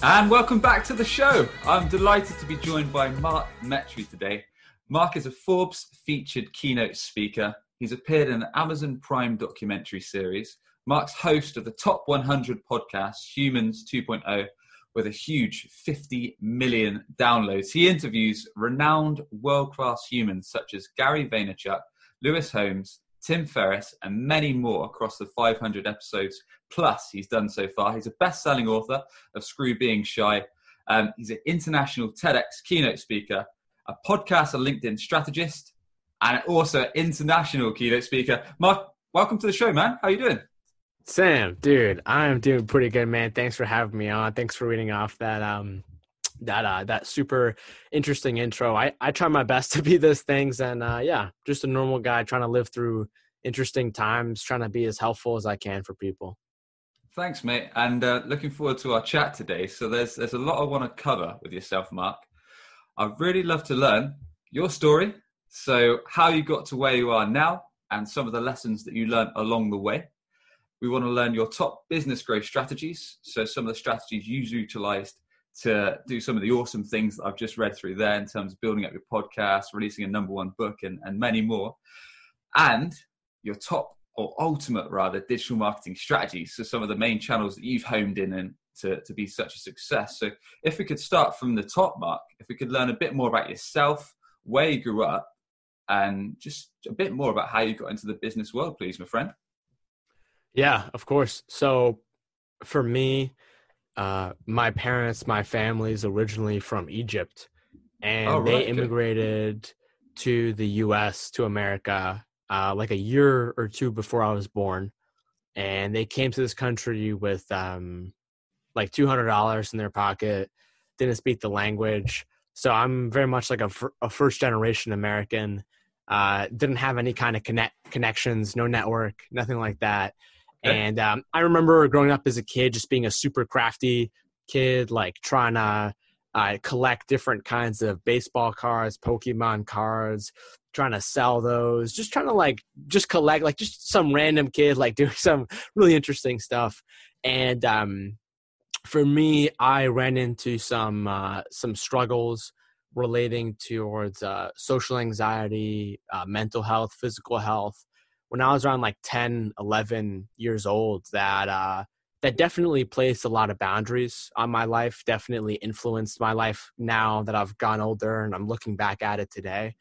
And welcome back to the show. I'm delighted to be joined by Mark Metry today. Mark is a Forbes featured keynote speaker. He's appeared in the Amazon Prime documentary series. Mark's host of the Top 100 podcast, Humans 2.0, with a huge 50 million downloads. He interviews renowned world class humans such as Gary Vaynerchuk, Lewis Howes, Tim Ferriss, and many more across the 500 episodes plus he's done so far. He's a best selling author of Screw Being Shy. Um, he's an international TEDx keynote speaker, a podcast and LinkedIn strategist, and also an international keynote speaker. Mark, welcome to the show, man. How you doing? Sam, dude, I'm doing pretty good, man. Thanks for having me on. Thanks for reading off that um that uh that super interesting intro. I I try my best to be those things and uh yeah, just a normal guy trying to live through interesting times, trying to be as helpful as I can for people. Thanks, mate, and uh, looking forward to our chat today. So there's there's a lot I want to cover with yourself, Mark. I'd really love to learn your story, so how you got to where you are now, and some of the lessons that you learned along the way. We want to learn your top business growth strategies, so some of the strategies you've utilized to do some of the awesome things that I've just read through there in terms of building up your podcast, releasing a number one book, and, and many more. And your top or ultimate rather digital marketing strategies. So some of the main channels that you've honed in and to, to be such a success. So if we could start from the top mark if we could learn a bit more about yourself where you grew up and just a bit more about how you got into the business world please my friend. Yeah of course. So for me uh, my parents my family is originally from egypt and oh, right, they immigrated to the us to america uh, like a year or two before I was born, and they came to this country with um, like two hundred dollars in their pocket, didn't speak the language, so I'm very much like a, a first generation American. Uh, didn't have any kind of connect connections, no network, nothing like that. And um, I remember growing up as a kid, just being a super crafty kid, like trying to uh, collect different kinds of baseball cards, Pokemon cards, trying to sell those, just trying to like just collect like just some random kid like doing some really interesting stuff. And um, for me, I ran into some uh, some struggles relating towards uh, social anxiety, uh, mental health, physical health. When I was around like 10, 11 years old, that uh, that definitely placed a lot of boundaries on my life. Definitely influenced my life now that I've gone older and I'm looking back at it today.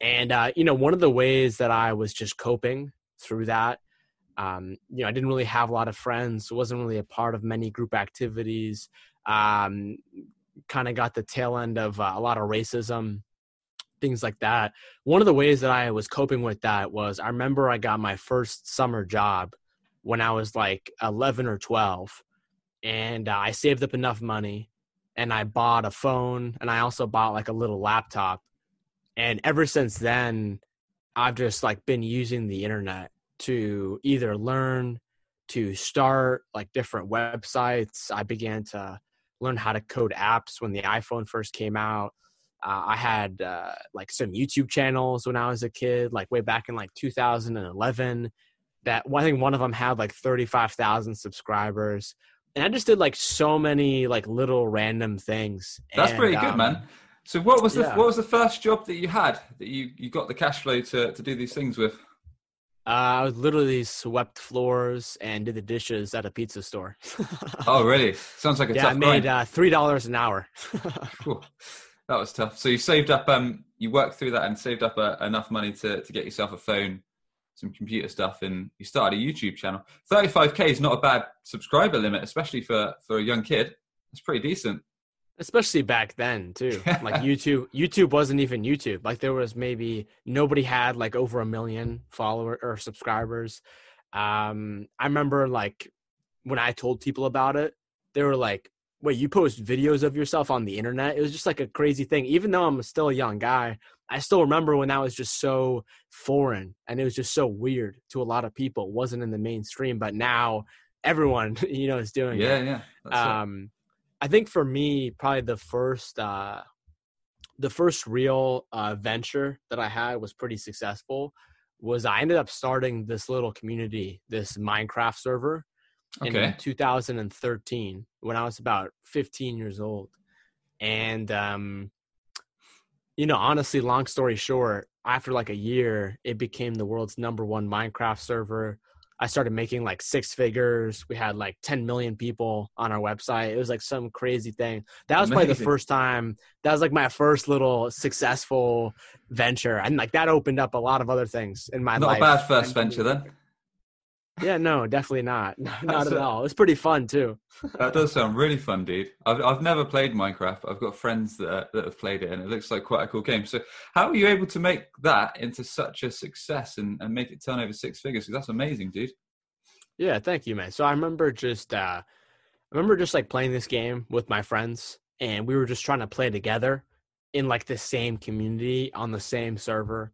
And uh, you know, one of the ways that I was just coping through that, um, you know, I didn't really have a lot of friends, wasn't really a part of many group activities. Um, kind of got the tail end of uh, a lot of racism, things like that. One of the ways that I was coping with that was I remember I got my first summer job when I was like 11 or 12, and uh, I saved up enough money and I bought a phone and I also bought like a little laptop and ever since then i've just like been using the internet to either learn to start like different websites. I began to learn how to code apps when the iphone first came out. Uh, i had uh, like some youtube channels when i was a kid like way back in like 2011 that i think one of them had like 35000 subscribers and i just did like so many like little random things that's and, pretty good um, man so what was the yeah. what was the first job that you had that you, you got the cash flow to, to do these things with? Uh, I was literally swept floors and did the dishes at a pizza store. oh, really? Sounds like a yeah, tough. I made uh, three dollars an hour. that was tough. So you saved up. Um, you worked through that and saved up uh, enough money to to get yourself a phone, some computer stuff, and you started a YouTube channel. Thirty five k is not a bad subscriber limit, especially for for a young kid. It's pretty decent especially back then too like youtube youtube wasn't even youtube like there was maybe nobody had like over a million follower or subscribers um i remember like when i told people about it they were like wait, you post videos of yourself on the internet? It was just like a crazy thing. Even though I'm still a young guy, I still remember when that was just so foreign and it was just so weird to a lot of people. It wasn't in the mainstream, but now everyone, you know, is doing yeah, it. Yeah, yeah. Um, I think for me, probably the first, uh, the first real uh, venture that I had was pretty successful. Was I ended up starting this little community, this Minecraft server, okay. in 2013 when I was about 15 years old, and um, you know, honestly, long story short, after like a year, it became the world's number one Minecraft server. I started making like six figures. We had like 10 million people on our website. It was like some crazy thing. That was Amazing. probably the first time. That was like my first little successful venture. And like that opened up a lot of other things in my Not life. Not a bad first venture then. Yeah, no, definitely not. Not at all. It's pretty fun too. that does sound really fun, dude. I've I've never played Minecraft. I've got friends that that have played it, and it looks like quite a cool game. So, how are you able to make that into such a success and, and make it turn over six figures? Because that's amazing, dude. Yeah, thank you, man. So I remember just uh, I remember just like playing this game with my friends, and we were just trying to play together in like the same community on the same server.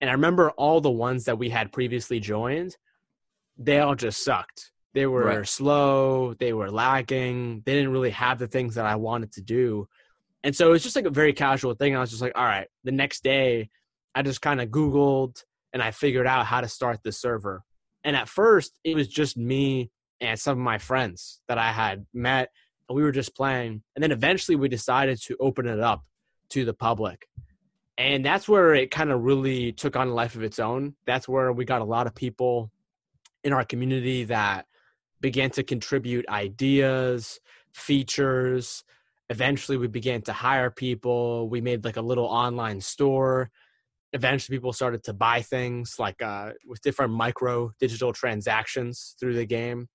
And I remember all the ones that we had previously joined they all just sucked. They were right. slow, they were lagging, they didn't really have the things that I wanted to do. And so it was just like a very casual thing. I was just like, all right, the next day I just kind of Googled and I figured out how to start the server. And at first it was just me and some of my friends that I had met and we were just playing. And then eventually we decided to open it up to the public. And that's where it kind of really took on a life of its own. That's where we got a lot of people in our community that began to contribute ideas, features. Eventually, we began to hire people. We made like a little online store. Eventually, people started to buy things like uh, with different micro digital transactions through the game.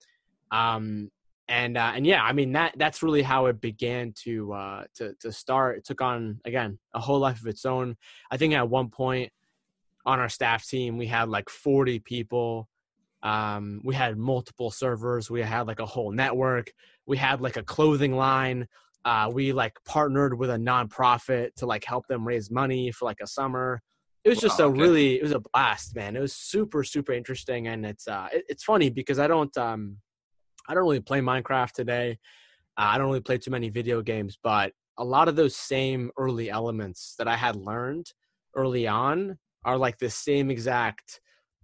Um, and uh, and yeah, I mean that that's really how it began to uh, to to start. It took on again a whole life of its own. I think at one point on our staff team we had like 40 people um, we had multiple servers. We had like a whole network. We had like a clothing line. Uh, we like partnered with a nonprofit to like help them raise money for like a summer. It was just wow, a okay. really, it was a blast, man. It was super, super interesting, and it's uh, it, it's funny because I don't um, I don't really play Minecraft today. Uh, I don't really play too many video games, but a lot of those same early elements that I had learned early on are like the same exact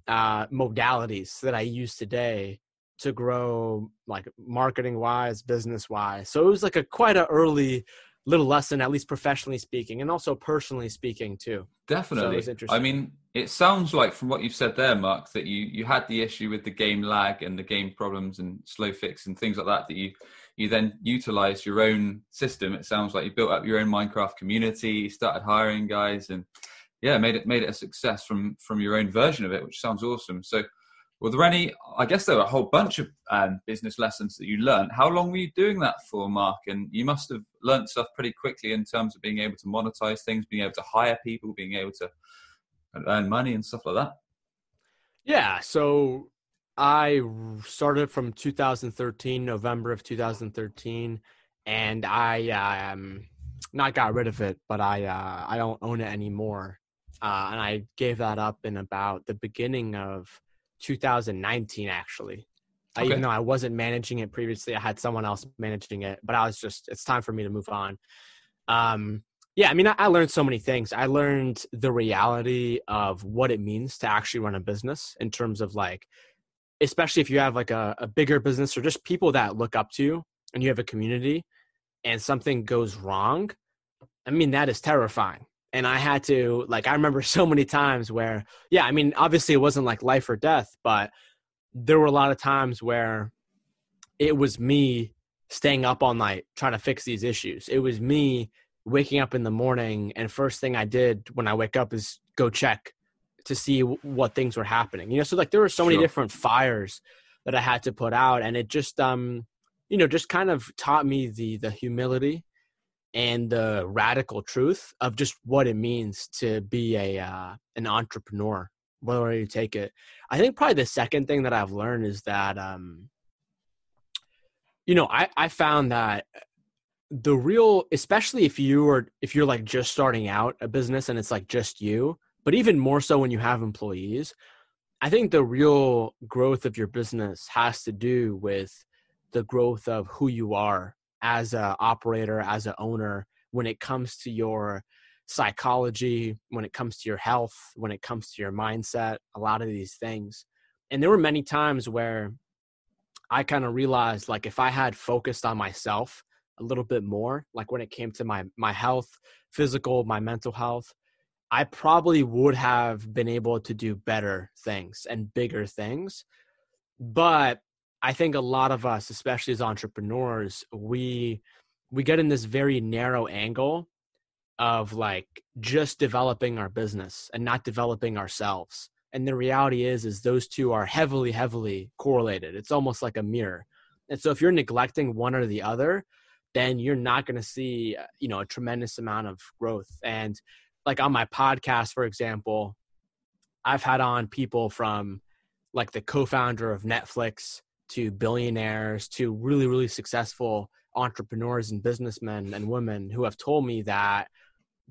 uh, modalities that I use today to grow like marketing wise, business wise. So it was like a quite a early little lesson, at least professionally speaking, and also personally speaking too. Definitely. So I mean, it sounds like from what you've said there, Mark, that you you had the issue with the game lag and the game problems and slow fix and things like that. That you you then utilized your own system. It sounds like you built up your own Minecraft community, you started hiring guys, and yeah, made it made it a success from from your own version of it, which sounds awesome. So, were there any? I guess there were a whole bunch of um, business lessons that you learned. How long were you doing that for, Mark? And you must have learned stuff pretty quickly in terms of being able to monetize things, being able to hire people, being able to earn money and stuff like that. Yeah. So I started from 2013, November of 2013, and I um not got rid of it, but I uh, I don't own it anymore uh, and I gave that up in about the beginning of 2019, actually. Uh, even though I wasn't managing it previously, I had someone else managing it, but I was just, it's time for me to move on. Um, yeah, I mean, I, I learned so many things. I learned the reality of what it means to actually run a business in terms of like, especially if you have like a, a bigger business or just people that look up to you and you have a community and something goes wrong. I mean, that is terrifying and I had to like I remember so many times where yeah, I mean obviously it wasn't like life or death, but there were a lot of times where it was me staying up all night trying to fix these issues. It was me waking up in the morning and first thing I did when I wake up is go check to see what things were happening. You know, so like there were so sure. many different fires that I had to put out and it just um you know just kind of taught me the the humility and the radical truth of just what it means to be a uh, an entrepreneur. Whether you take it? I think probably the second thing that i've learned is that um you know i i found that the real especially if you are if you're like just starting out a business and it's like just you but even more so when you have employees i think the real growth of your business has to do with the growth of who you are as a operator as an owner when it comes to your psychology when it comes to your health when it comes to your mindset a lot of these things. And there were many times where i kind of realized like if i had focused on myself a little bit more like when it came to my my health physical my mental health i probably would have been able to do better things and bigger things. But i think a lot of us especially as entrepreneurs we we get in this very narrow angle of like just developing our business and not developing ourselves. And the reality is is those two are heavily heavily correlated. It's almost like a mirror. And so if you're neglecting one or the other then you're not going to see uh, you know a tremendous amount of growth. And like on my podcast for example i've had on people from like the co-founder of netflix to billionaires to really really successful entrepreneurs and businessmen and women who have told me that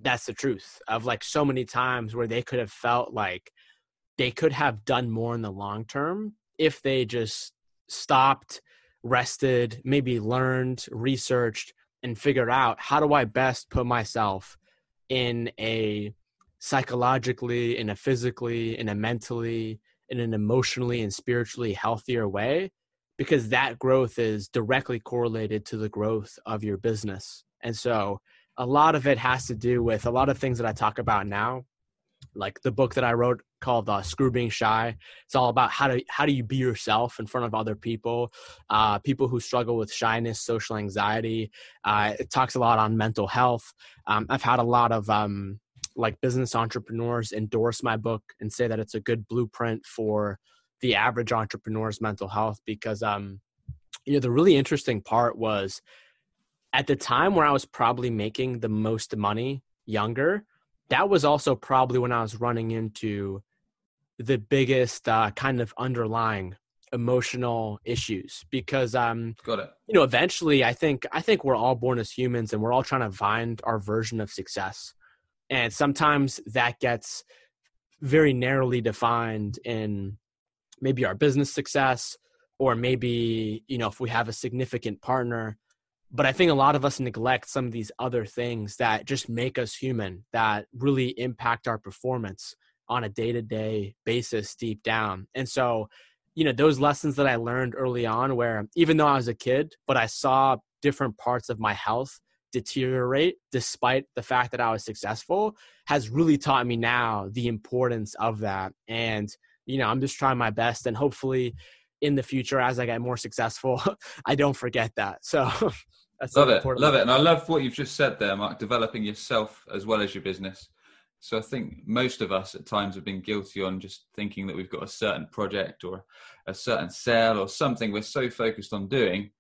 that's the truth of like so many times where they could have felt like they could have done more in the long term if they just stopped rested, maybe learned, researched, and figured out how do I best put myself in a psychologically, in a physically, in a mentally, in an emotionally and spiritually healthier way, because that growth is directly correlated to the growth of your business. And so a lot of it has to do with a lot of things that I talk about now like the book that I wrote called uh, "Screw Being Shy." It's all about how to how do you be yourself in front of other people, uh, people who struggle with shyness, social anxiety. Uh, it talks a lot on mental health. Um, I've had a lot of um, like business entrepreneurs endorse my book and say that it's a good blueprint for the average entrepreneur's mental health because um, you know the really interesting part was at the time where I was probably making the most money younger that was also probably when I was running into the biggest uh, kind of underlying emotional issues because um got it. you know eventually i think i think we're all born as humans and we're all trying to find our version of success. And sometimes that gets very narrowly defined in maybe our business success or maybe you know if we have a significant partner but I think a lot of us neglect some of these other things that just make us human, that really impact our performance on a day to day basis deep down. And so, you know, those lessons that I learned early on, where even though I was a kid, but I saw different parts of my health deteriorate despite the fact that I was successful, has really taught me now the importance of that. And, you know, I'm just trying my best and hopefully in the future as I get more successful, I don't forget that. So that's love it, love it, and I love what you've just said there, Mark. Developing yourself as well as your business. So I think most of us at times have been guilty on just thinking that we've got a certain project or a certain sale or something we're so focused on doing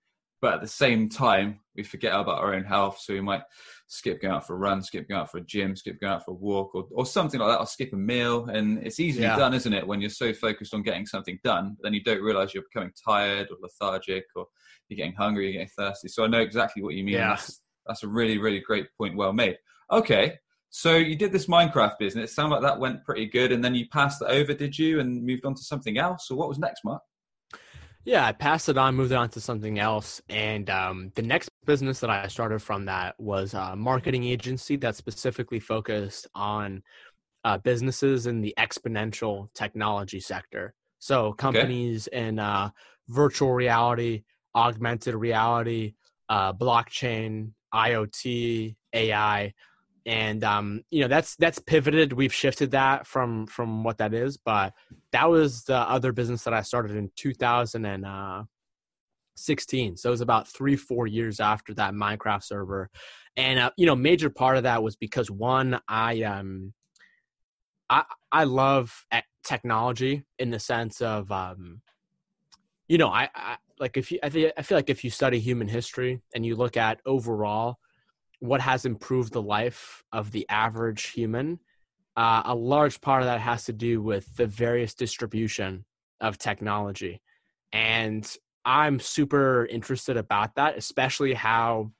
but at the same time we forget about our own health. So we might skip going out for a run skip going out for a gym skip going out for a walk or, or something like that or skip a meal. And it's easily yeah. done isn't it when you're so focused on getting something done then you don't realize you're becoming tired or lethargic or you're getting hungry you're getting thirsty. So i know exactly what you mean yeah. that's, that's a really really great point well made. Okay so you did this minecraft business. It sounded like that went pretty good and then you passed it over did you and moved on to something else? Or what was next mark yeah, I passed it on, moved on to something else, and um, the next business that I started from that was a marketing agency that specifically focused on uh, businesses in the exponential technology sector. So companies okay. in uh, virtual reality, augmented reality, uh, blockchain, IoT, AI, and um, you know that's that's pivoted. We've shifted that from from what that is, but that was the other business that I started in 2016. So it was about three four years after that Minecraft server, and uh, you know major part of that was because one I um I I love technology in the sense of um you know I, I like if you I I feel like if you study human history and you look at overall what has improved the life of the average human, uh, a large part of that has to do with the various distribution of technology. And I'm super interested about that, especially how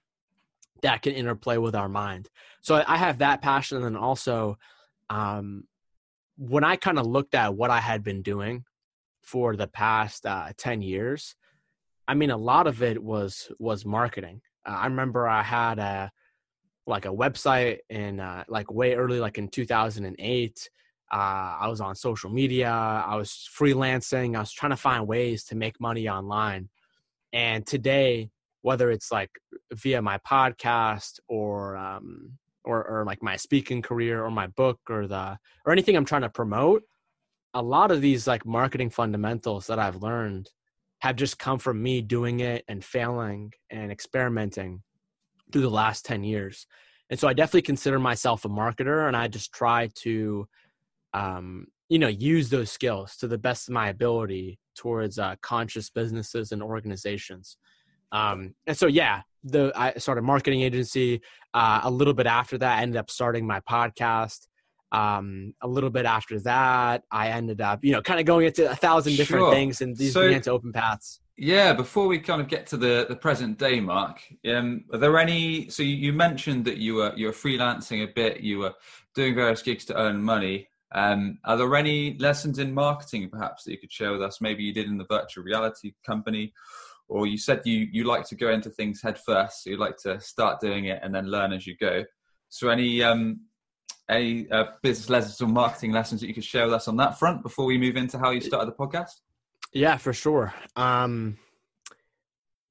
that can interplay with our mind. So I have that passion, and then also um, when I kind of looked at what I had been doing for the past uh, ten years, I mean, a lot of it was was marketing. Uh, I remember I had a like a website in uh, like way early, like in 2008. Uh, I was on social media. I was freelancing. I was trying to find ways to make money online. And today, whether it's like via my podcast or um, or, or like my speaking career or my book or the or anything I'm trying to promote, a lot of these like marketing fundamentals that I've learned have just come from me doing it and failing and experimenting through the last 10 years. And so I definitely consider myself a marketer and I just try to, um, you know, use those skills to the best of my ability towards uh, conscious businesses and organizations. Um, and so, yeah, the I started marketing agency. Uh, a little bit after that, I ended up starting my podcast. Um, a little bit after that, I ended up, you know, kind of going into a thousand different sure. things and these so, began to open paths. Yeah, before we kind of get to the, the present day, Mark, um, are there any? So you, mentioned that you were you were freelancing a bit, you were doing various gigs to earn money. Um, are there any lessons in marketing, perhaps, that you could share with us? Maybe you did in the virtual reality company, or you said you you like to go into things head first, so you like to start doing it and then learn as you go. So any um, any uh, business lessons or marketing lessons that you could share with us on that front before we move into how you started the podcast? Yeah, for sure. Um,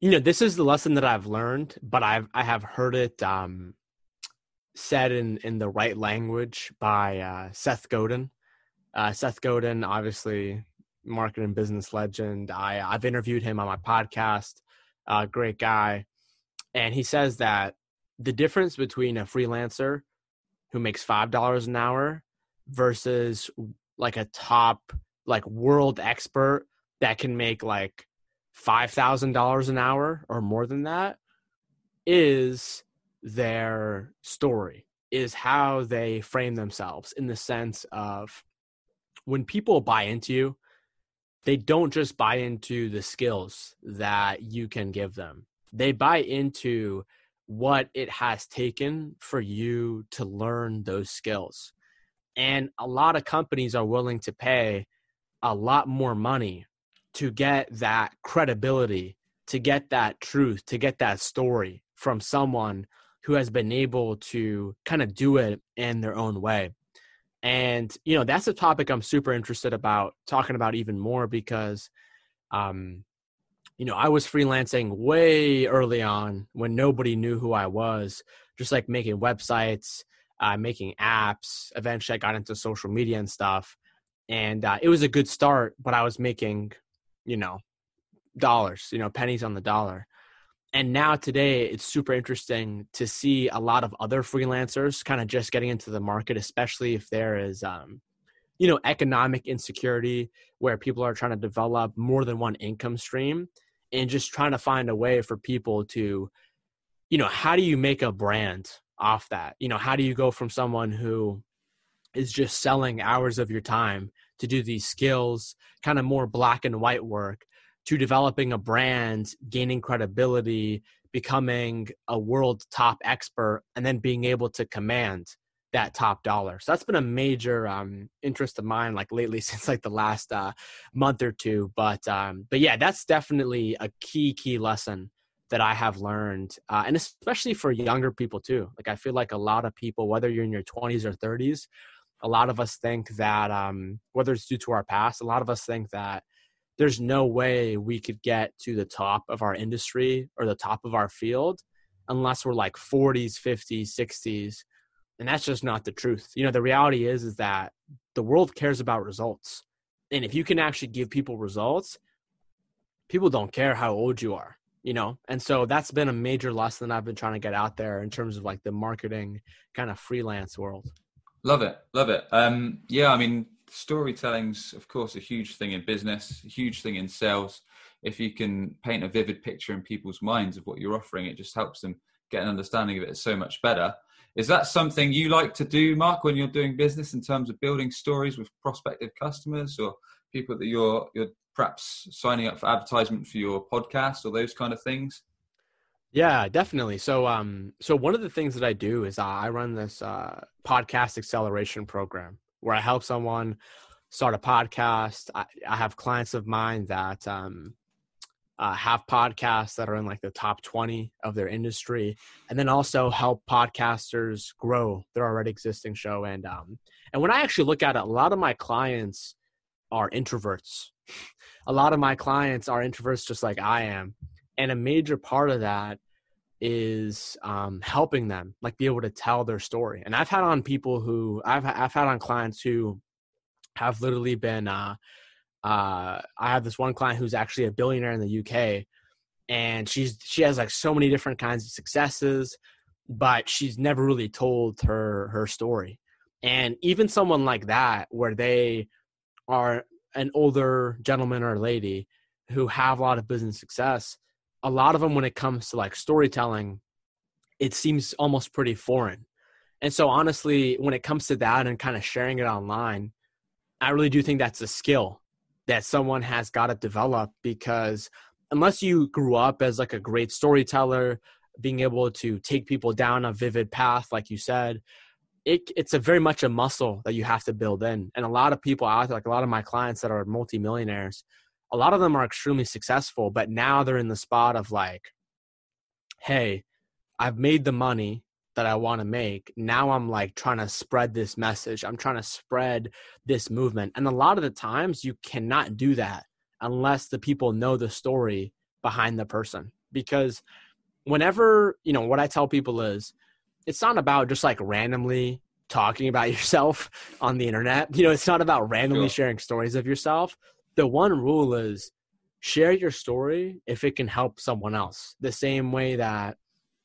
you know, this is the lesson that I've learned, but I've I have heard it um, said in in the right language by uh, Seth Godin. Uh, Seth Godin, obviously, marketing business legend. I I've interviewed him on my podcast. Uh, great guy, and he says that the difference between a freelancer who makes five dollars an hour versus like a top like world expert that can make like $5,000 an hour or more than that is their story, is how they frame themselves in the sense of when people buy into you, they don't just buy into the skills that you can give them. They buy into what it has taken for you to learn those skills. And a lot of companies are willing to pay a lot more money to get that credibility, to get that truth, to get that story from someone who has been able to kind of do it in their own way. And, you know, that's a topic I'm super interested about talking about even more because, um, you know, I was freelancing way early on when nobody knew who I was, just like making websites, uh, making apps. Eventually, I got into social media and stuff. And uh, it was a good start, but I was making you know, dollars, you know, pennies on the dollar. And now today, it's super interesting to see a lot of other freelancers kind of just getting into the market, especially if there is, um, you know, economic insecurity where people are trying to develop more than one income stream and just trying to find a way for people to, you know, how do you make a brand off that? You know, how do you go from someone who is just selling hours of your time to do these skills, kind of more black and white work, to developing a brand, gaining credibility, becoming a world top expert, and then being able to command that top dollar. So that's been a major um, interest of mine, like lately, since like the last uh, month or two. But um, but yeah, that's definitely a key key lesson that I have learned, uh, and especially for younger people too. Like I feel like a lot of people, whether you're in your 20s or 30s, a lot of us think that um, whether it's due to our past a lot of us think that there's no way we could get to the top of our industry or the top of our field unless we're like 40s 50s 60s and that's just not the truth. You know the reality is is that the world cares about results and if you can actually give people results people don't care how old you are you know? And so that's been a major lesson i've been trying to get out there in terms of like the marketing kind of freelance world Love it, love it. Um, yeah, I mean, storytelling's of course a huge thing in business, a huge thing in sales. If you can paint a vivid picture in people's minds of what you're offering, it just helps them get an understanding of it so much better. Is that something you like to do, Mark, when you're doing business in terms of building stories with prospective customers or people that you're you're perhaps signing up for advertisement for your podcast or those kind of things? Yeah, definitely. So, um, so one of the things that I do is I run this uh, podcast acceleration program where I help someone start a podcast. I, I have clients of mine that um, uh, have podcasts that are in like the top 20 of their industry and then also help podcasters grow their already existing show and um and when i actually look at it a lot of my clients are introverts a lot of my clients are introverts just like i am and a major part of that is um, helping them like be able to tell their story and i've had on people who i've i've had on clients who have literally been uh, uh, I have this one client who's actually a billionaire in the UK, and she's she has like so many different kinds of successes, but she's never really told her her story. And even someone like that, where they are an older gentleman or lady who have a lot of business success, a lot of them when it comes to like storytelling, it seems almost pretty foreign. And so honestly, when it comes to that and kind of sharing it online, I really do think that's a skill that someone has got to develop because unless you grew up as like a great storyteller being able to take people down a vivid path like you said it, it's a very much a muscle that you have to build in and a lot of people out there like a lot of my clients that are multimillionaires a lot of them are extremely successful but now they're in the spot of like hey i've made the money that I want to make. Now I'm like trying to spread this message. I'm trying to spread this movement. And a lot of the times you cannot do that unless the people know the story behind the person. Because whenever, you know, what I tell people is it's not about just like randomly talking about yourself on the internet. You know, it's not about randomly sure. sharing stories of yourself. The one rule is share your story if it can help someone else. The same way that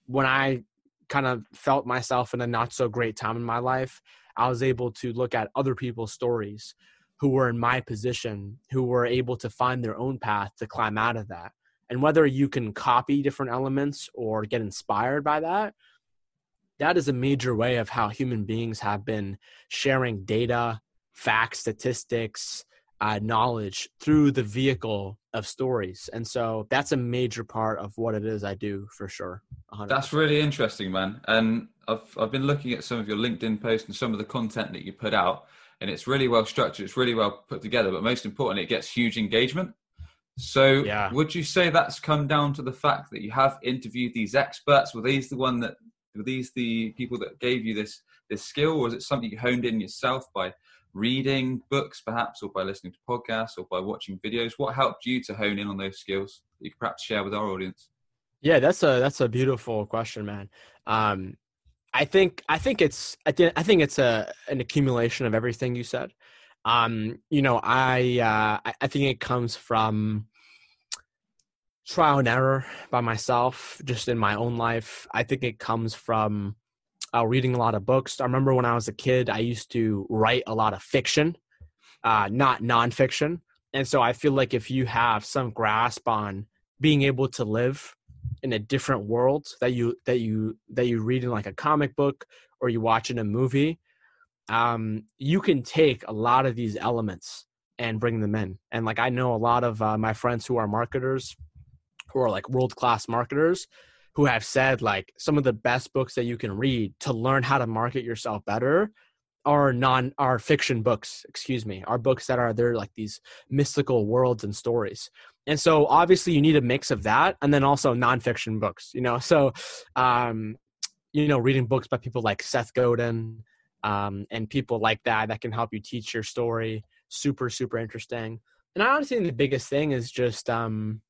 when I kind of felt myself in a not so great time in my life, I was able to look at other people's stories who were in my position, who were able to find their own path to climb out of that. And whether you can copy different elements or get inspired by that, that is a major way of how human beings have been sharing data, facts, statistics, uh, knowledge through the vehicle of stories. And so that's a major part of what it is I do for sure. 100%. That's really interesting, man. And I've, I've been looking at some of your LinkedIn posts and some of the content that you put out, and it's really well structured, it's really well put together, but most importantly, it gets huge engagement. So, yeah. would you say that's come down to the fact that you have interviewed these experts? Were these the one that were these the people that gave you this this skill, or was it something you honed in yourself by reading books perhaps or by listening to podcasts or by watching videos. What helped you to hone in on those skills that you could perhaps share with our audience? Yeah that's a that's a beautiful question man. Um i think i think it's i think i think it's a an accumulation of everything you said. Um you know i uh i think it comes from trial and error by myself just in my own life. I think it comes from uh, reading a lot of books. I remember when I was a kid, I used to write a lot of fiction, uh, not nonfiction. And so I feel like if you have some grasp on being able to live in a different world that you that you that you read in like a comic book or you watch in a movie, um, you can take a lot of these elements and bring them in. And like I know a lot of uh, my friends who are marketers, who are like world class marketers, who have said like some of the best books that you can read to learn how to market yourself better are non are fiction books excuse me are books that are they're like these mystical worlds and stories. And so obviously you need a mix of that and then also nonfiction books you know? So um you know reading books by people like seth godin um and people like that that can help you teach your story. Super super interesting. And i honestly think the biggest thing is just um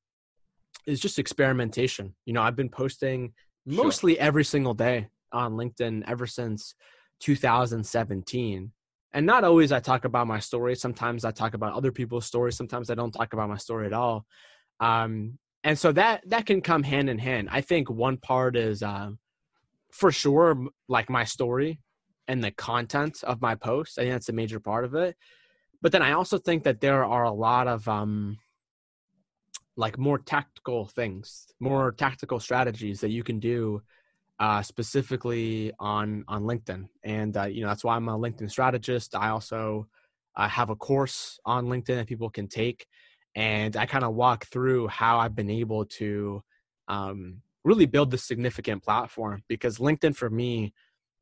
is just experimentation. You know, I've been posting mostly sure. every single day on LinkedIn ever since 2017. And not always I talk about my story. Sometimes I talk about other people's stories. Sometimes I don't talk about my story at all. Um, and so that that can come hand in hand. I think one part is uh, for sure like my story and the content of my posts. I think that's a major part of it. But then I also think that there are a lot of um, like more tactical things, more tactical strategies that you can do uh, specifically on on LinkedIn. And uh, you know that's why I'm a LinkedIn strategist. I also uh, have a course on LinkedIn that people can take, and I kind of walk through how I've been able to um, really build this significant platform because LinkedIn for me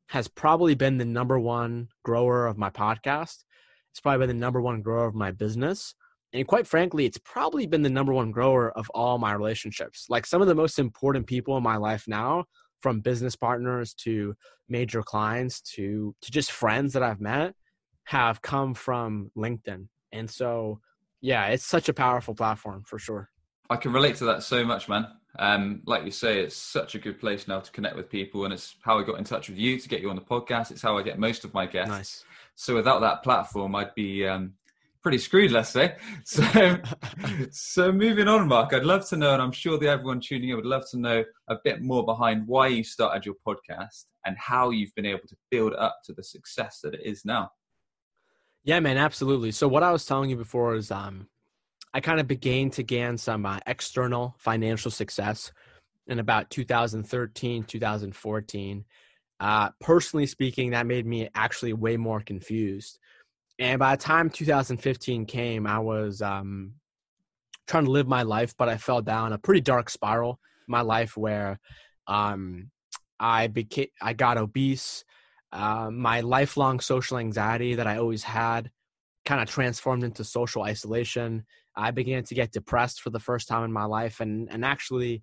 has probably been the number one grower of my podcast. It's probably been the number one grower of my business. And quite frankly, it's probably been the number one grower of all my relationships. Like some of the most important people in my life now, from business partners to major clients to to just friends that I've met, have come from LinkedIn. And so, yeah, it's such a powerful platform for sure. I can relate to that so much, man. Um, like you say, it's such a good place now to connect with people, and it's how I got in touch with you to get you on the podcast. It's how I get most of my guests. Nice. So without that platform, I'd be um, pretty screwed, let's say. So, so moving on, Mark, I'd love to know, and I'm sure that everyone tuning in would love to know a bit more behind why you started your podcast and how you've been able to build up to the success that it is now. Yeah, man, absolutely. So what I was telling you before is, um, I kind of began to gain some uh, external financial success in about 2013, 2014. Uh, personally speaking, that made me actually way more confused. And by the time 2015 came, I was um, trying to live my life, but I fell down a pretty dark spiral my life where um, I became, I got obese. Uh, my lifelong social anxiety that I always had kind of transformed into social isolation. I began to get depressed for the first time in my life, and and actually,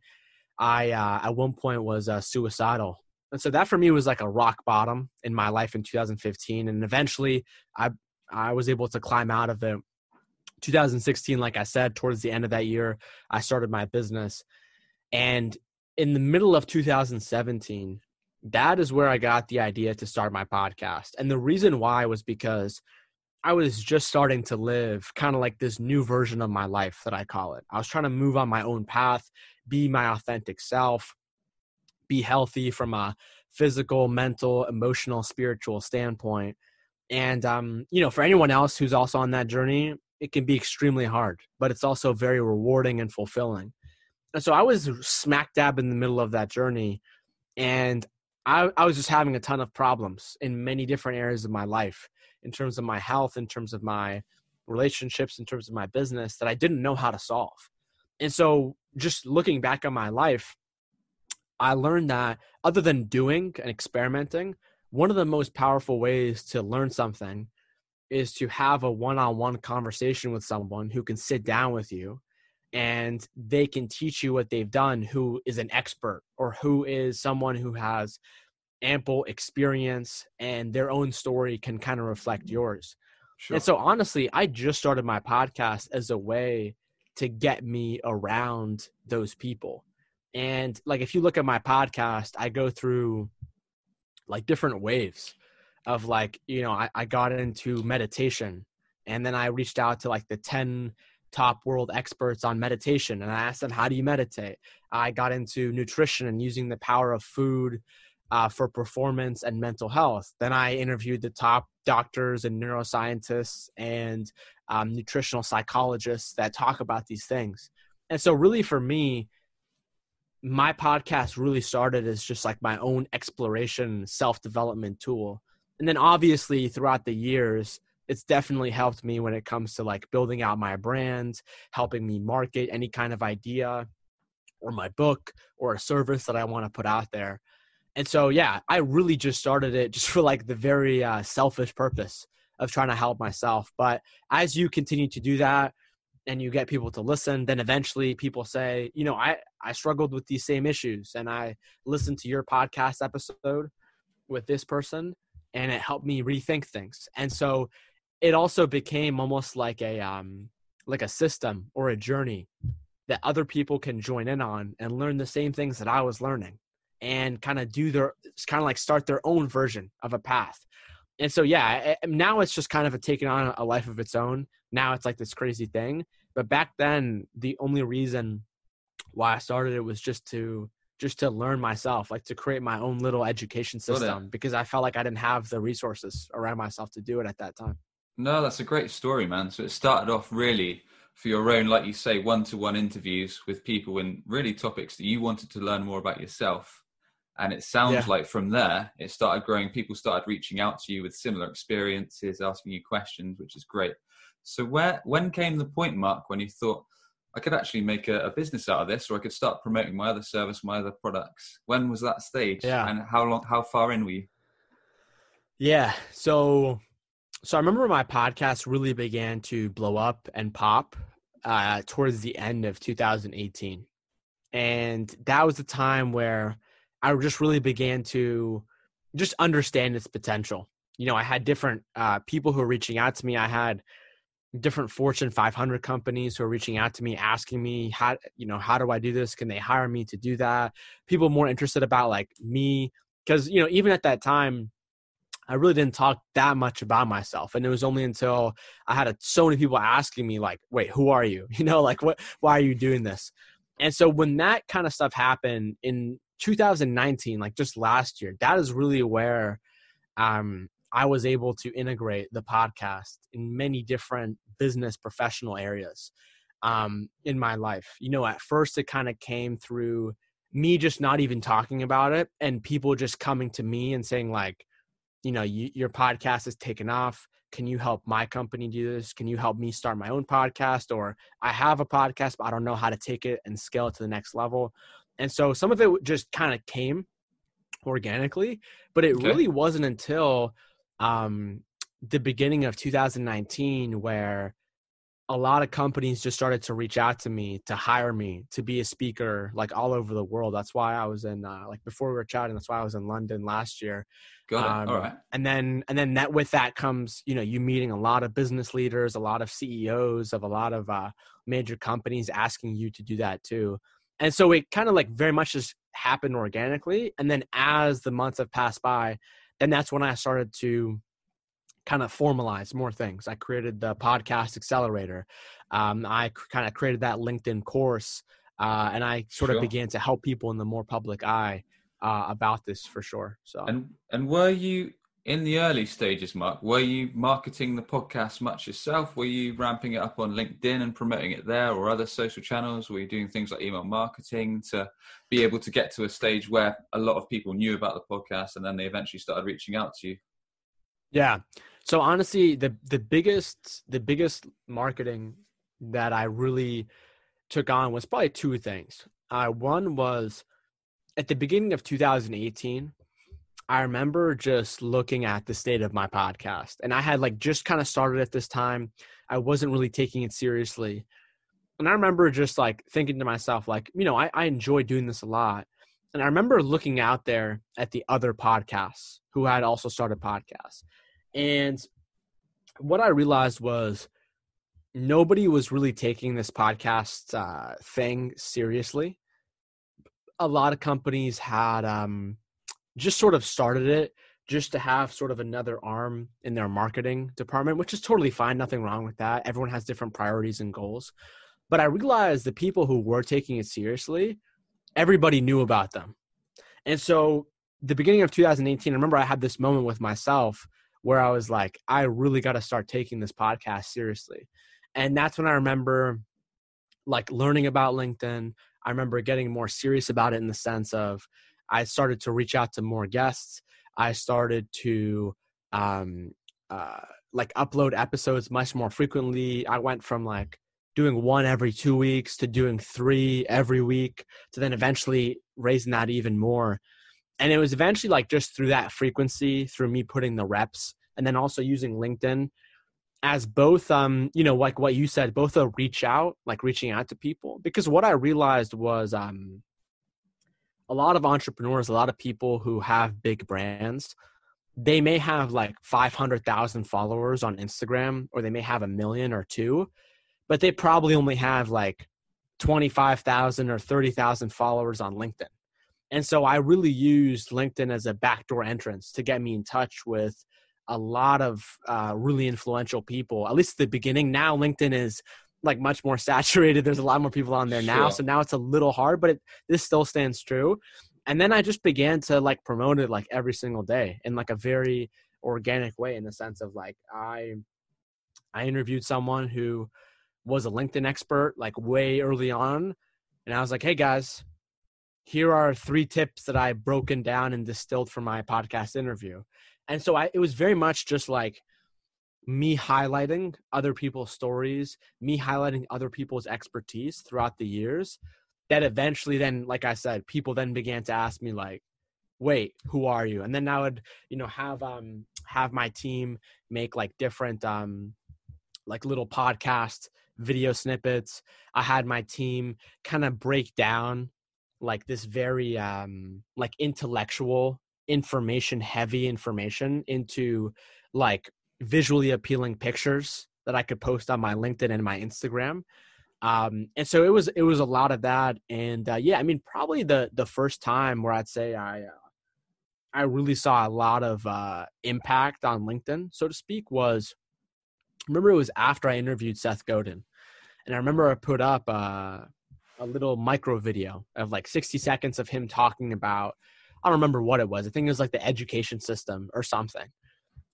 I uh, at one point was uh, suicidal. And so that for me was like a rock bottom in my life in 2015, and eventually I I was able to climb out of it. 2016, like I said, towards the end of that year, I started my business, and in the middle of 2017, that is where I got the idea to start my podcast. And the reason why was because I was just starting to live kind of like this new version of my life that I call it. I was trying to move on my own path, be my authentic self, be healthy from a physical, mental, emotional, spiritual standpoint. And um, you know, for anyone else who's also on that journey, it can be extremely hard, but it's also very rewarding and fulfilling. And so I was smack dab in the middle of that journey and I, I was just having a ton of problems in many different areas of my life in terms of my health, in terms of my relationships, in terms of my business that I didn't know how to solve. And so, just looking back on my life, I learned that other than doing and experimenting, one of the most powerful ways to learn something is to have a one on one conversation with someone who can sit down with you and they can teach you what they've done who is an expert or who is someone who has ample experience and their own story can kind of reflect yours. Sure. And so honestly, I just started my podcast as a way to get me around those people. And like if you look at my podcast, I go through like different waves of like, you know, I, I got into meditation and then I reached out to like the 10 top world experts on meditation and I asked them, How do you meditate? I got into nutrition and using the power of food uh, for performance and mental health. Then I interviewed the top doctors and neuroscientists and um, nutritional psychologists that talk about these things. And so, really, for me, my podcast really started as just like my own exploration, self development tool. And then, obviously, throughout the years, it's definitely helped me when it comes to like building out my brand, helping me market any kind of idea or my book or a service that I want to put out there. And so, yeah, I really just started it just for like the very uh, selfish purpose of trying to help myself. But as you continue to do that and you get people to listen, then eventually people say, you know, I, I struggled with these same issues and I listened to your podcast episode with this person and it helped me rethink things. And so it also became almost like a um like a system or a journey that other people can join in on and learn the same things that I was learning and kind of do their kind of like start their own version of a path. And so yeah, now it's just kind of a taking on a life of its own. Now it's like this crazy thing. But back then, the only reason why I started it was just to just to learn myself, like to create my own little education system because I felt like I didn't have the resources around myself to do it at that time. No, that's a great story, man. So it started off really for your own, like you say, one to one interviews with people and really topics that you wanted to learn more about yourself. And it sounds yeah. like from there, it started growing. People started reaching out to you with similar experiences, asking you questions, which is great. So where when came the point, Mark, when you thought, I could actually make a, a, business out of this, or I could start promoting my other service, my other products. When was that stage? Yeah. And how long, how far in were you? Yeah. So, so I remember my podcast really began to blow up and pop uh, towards the end of 2018, and that was the time where I just really began to just understand its potential. You know, I had different uh, people who were reaching out to me. I had different Fortune 500 companies who are reaching out to me, asking me how, you know, how do I do this? Can they hire me to do that? People more interested about like me, because you know, even at that time, I really didn't talk that much about myself, and it was only until I had a, so many people asking me like, "Wait, who are you? You know, like what? Why are you doing this?" And so when that kind of stuff happened in 2019, like just last year, that is really where um, I was able to integrate the podcast in many different business professional areas um, in my life. You know, at first it kind of came through me just not even talking about it and people just coming to me and saying like, you know, you, your podcast has taken off. Can you help my company do this? Can you help me start my own podcast? Or I have a podcast, but I don't know how to take it and scale it to the next level. And so some of it just kind of came organically, but it okay. really wasn't until um, the beginning of 2019 where a lot of companies just started to reach out to me to hire me to be a speaker like all over the world. That's why i was in uh, like before we were chatting that's why i was in london last year. Got it. Um, all right. and then and then that with that comes you know you meeting a lot of business leaders a lot of ceos of a lot of uh, major companies asking you to do that too. And so it kind of like very much just happened organically. And then as the months have passed by then that's when i started to kind of formalize more things. I created the podcast accelerator. Um, i kind of created that linkedin course uh, and i sort sure. of began to help people in the more public eye uh, about this for sure so. And and were you in the early stages, Mark, were you marketing the podcast much yourself? Were you ramping it up on LinkedIn and promoting it there or other social channels? Were you doing things like email marketing to be able to get to a stage where a lot of people knew about the podcast and then they eventually started reaching out to you? Yeah. So honestly, the the biggest the biggest marketing that I really took on was probably two things. Uh, one was at the beginning of 2018, I remember just looking at the state of my podcast, and I had like just kind of started at this time. I wasn't really taking it seriously. And I remember just like thinking to myself, like, you know, I, I enjoy doing this a lot. And I remember looking out there at the other podcasts who had also started podcasts. And what I realized was nobody was really taking this podcast uh, thing seriously. A lot of companies had um, just sort of started it just to have sort of another arm in their marketing department, which is totally fine. Nothing wrong with that. Everyone has different priorities and goals. But I realized the people who were taking it seriously, everybody knew about them. And so the beginning of 2018, I remember I had this moment with myself where I was like, I really got to start taking this podcast seriously. And that's when I remember like learning about LinkedIn. I remember getting more serious about it in the sense of I started to reach out to more guests. I started to um, uh, like upload episodes much more frequently. I went from like doing one every two weeks to doing three every week to then eventually raising that even more. And it was eventually like just through that frequency, through me putting the reps and then also using LinkedIn as both um you know like what you said both a reach out like reaching out to people because what i realized was um a lot of entrepreneurs, a lot of people who have big brands, they may have like 500,000 followers on Instagram or they may have a million or two, but they probably only have like 25,000 or 30,000 followers on LinkedIn. And so I really used LinkedIn as a backdoor entrance to get me in touch with a lot of uh, really influential people, at least at the beginning. Now, LinkedIn is like much more saturated. There's a lot more people on there sure. now. So now it's a little hard, but it, this still stands true. And then I just began to like promote it like every single day in like a very organic way in the sense of like I I interviewed someone who was a LinkedIn expert like way early on and I was like, "Hey guys, here are three tips that I broken down and distilled from my podcast interview." And so I it was very much just like me highlighting other people's stories, me highlighting other people's expertise throughout the years, that eventually then, like I said, people then began to ask me like, wait, who are you? And then I would, you know, have um have my team make like different um like little podcast video snippets. I had my team kind of break down like this very um like intellectual information heavy information into like visually appealing pictures that I could post on my LinkedIn and my Instagram. Um, and so it was it was a lot of that, and uh, yeah, I mean probably the the first time where I'd say I uh, I really saw a lot of uh, impact on LinkedIn, so to speak, was remember it was after I interviewed Seth Godin, and I remember I put up uh, a little micro video of like 60 seconds of him talking about I don't remember what it was. I think it was like the education system or something.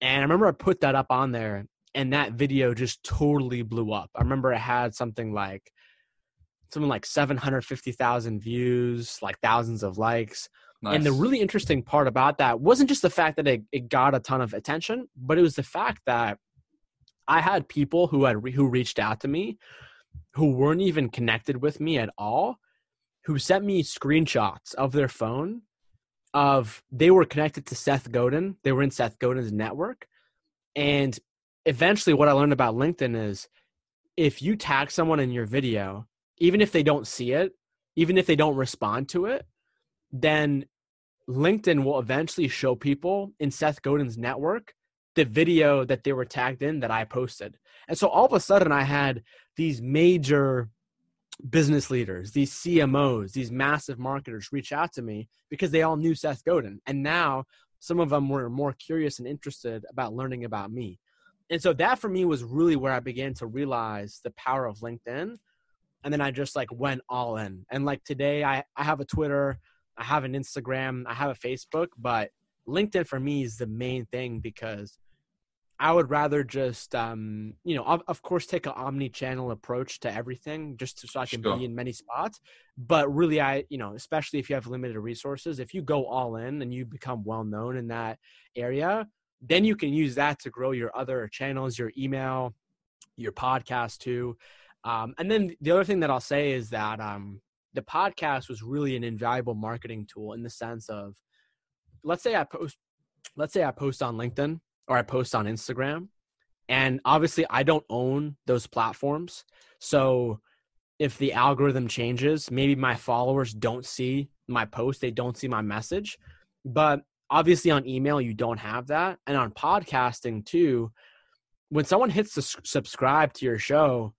And I remember I put that up on there and that video just totally blew up. I remember it had something like something like 750,000 views, like thousands of likes. Nice. And the really interesting part about that wasn't just the fact that it, it got a ton of attention, but it was the fact that I had people who had re- who reached out to me who weren't even connected with me at all who sent me screenshots of their phone of they were connected to Seth Godin. They were in Seth Godin's network. And eventually what I learned about LinkedIn is if you tag someone in your video, even if they don't see it, even if they don't respond to it, then LinkedIn will eventually show people in Seth Godin's network the video that they were tagged in that I posted. And so all of a sudden I had these major business leaders, these CMOs, these massive marketers reach out to me because they all knew Seth Godin. And now some of them were more curious and interested about learning about me. And so that for me was really where I began to realize the power of LinkedIn. And then I just like went all in. And like today, I, I have a Twitter, I have an Instagram, I have a Facebook, but LinkedIn for me is the main thing because I would rather just, um, you know, of, of course, take an omni-channel approach to everything, just to, so I can sure. be in many spots. But really, I, you know, especially if you have limited resources, if you go all in and you become well known in that area, then you can use that to grow your other channels, your email, your podcast too. Um, and then the other thing that I'll say is that um, the podcast was really an invaluable marketing tool in the sense of, let's say I post, let's say I post on LinkedIn or I post on Instagram. And obviously, I don't own those platforms. So if the algorithm changes, maybe my followers don't see my post, they don't see my message. But obviously, on email, you don't have that. And on podcasting, too, when someone hits the subscribe to your show,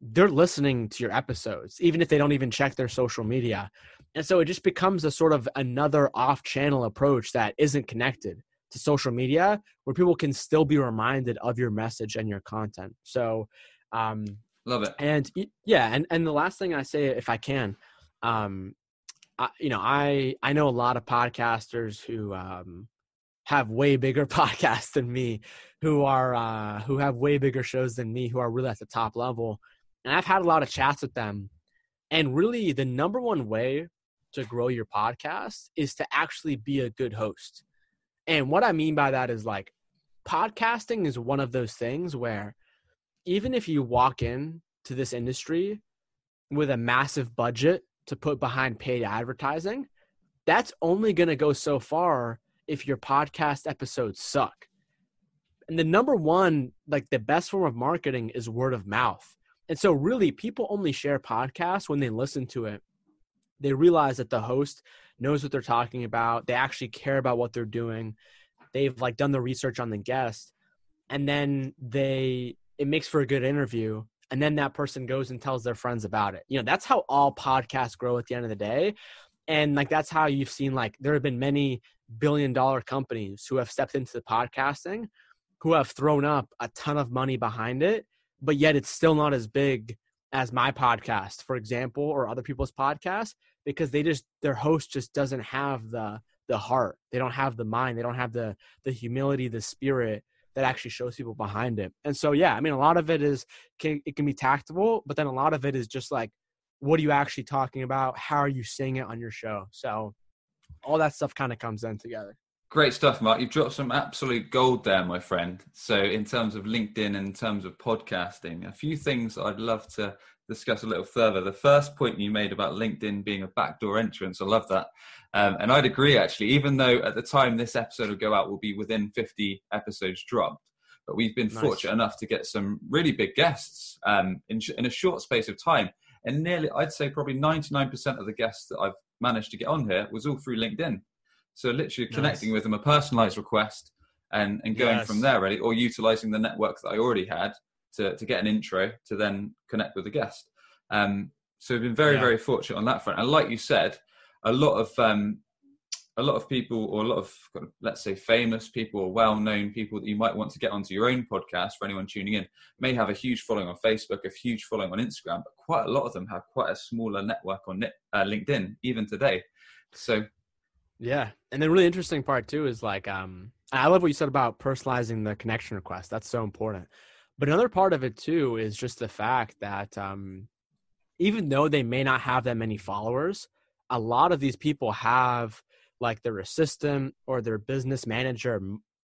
they're listening to your episodes, even if they don't even check their social media. And so it just becomes a sort of another off channel approach that isn't connected to social media where people can still be reminded of your message and your content. So, um, love it. And yeah, and and the last thing I say, if I can, um, I, you know, I I know a lot of podcasters who um, have way bigger podcasts than me, who are uh, who have way bigger shows than me, who are really at the top level, and I've had a lot of chats with them. And really, the number one way to grow your podcast is to actually be a good host. And what I mean by that is like podcasting is one of those things where even if you walk in to this industry with a massive budget to put behind paid advertising, that's only going to go so far if your podcast episodes suck. And the number one, like the best form of marketing is word of mouth. And so, really, people only share podcasts when they listen to it. They realize that the host knows what they're talking about. They actually care about what they're doing. They've like done the research on the guest, and then they it makes for a good interview. And then that person goes and tells their friends about it. You know, that's how all podcasts grow at the end of the day. And like that's how you've seen like there have been many billion dollar companies who have stepped into the podcasting who have thrown up a ton of money behind it, but yet it's still not as big as my podcast, for example, or other people's podcasts because they just their host just doesn't have the the heart. They don't have the mind. They don't have the the humility the spirit that actually shows people behind it. And so yeah i mean a lot of it is can it can be tactable but then a lot of it is just like what are you actually talking about? How are you saying it on your show? So all that stuff kind of comes in together. Great stuff, Mark. You've dropped some absolute gold there, my friend. So, in terms of LinkedIn and in terms of podcasting, a few things I'd love to discuss a little further. The first point you made about LinkedIn being a backdoor entrance, I love that. Um, and I'd agree, actually, even though at the time this episode will go out, will be within 50 episodes dropped. But we've been nice. fortunate enough to get some really big guests um, in, in a short space of time. And nearly, I'd say probably 99% of the guests that I've managed to get on here was all through LinkedIn. So literally nice. connecting with them a personalized request and, and going yes. from there really, or utilizing the network that I already had to, to get an intro to then connect with the guest. Um, so we've been very, yeah. very fortunate on that front. And like you said, a lot of um, a lot of people or a lot of let's say famous people or well-known people that you might want to get onto your own podcast for anyone tuning in may have a huge following on facebook a huge following on instagram but quite a lot of them have quite a smaller network on uh, linkedin even today so yeah, and the really interesting part too is like, um, I love what you said about personalizing the connection request. That's so important. But another part of it too is just the fact that um, even though they may not have that many followers, a lot of these people have like their assistant or their business manager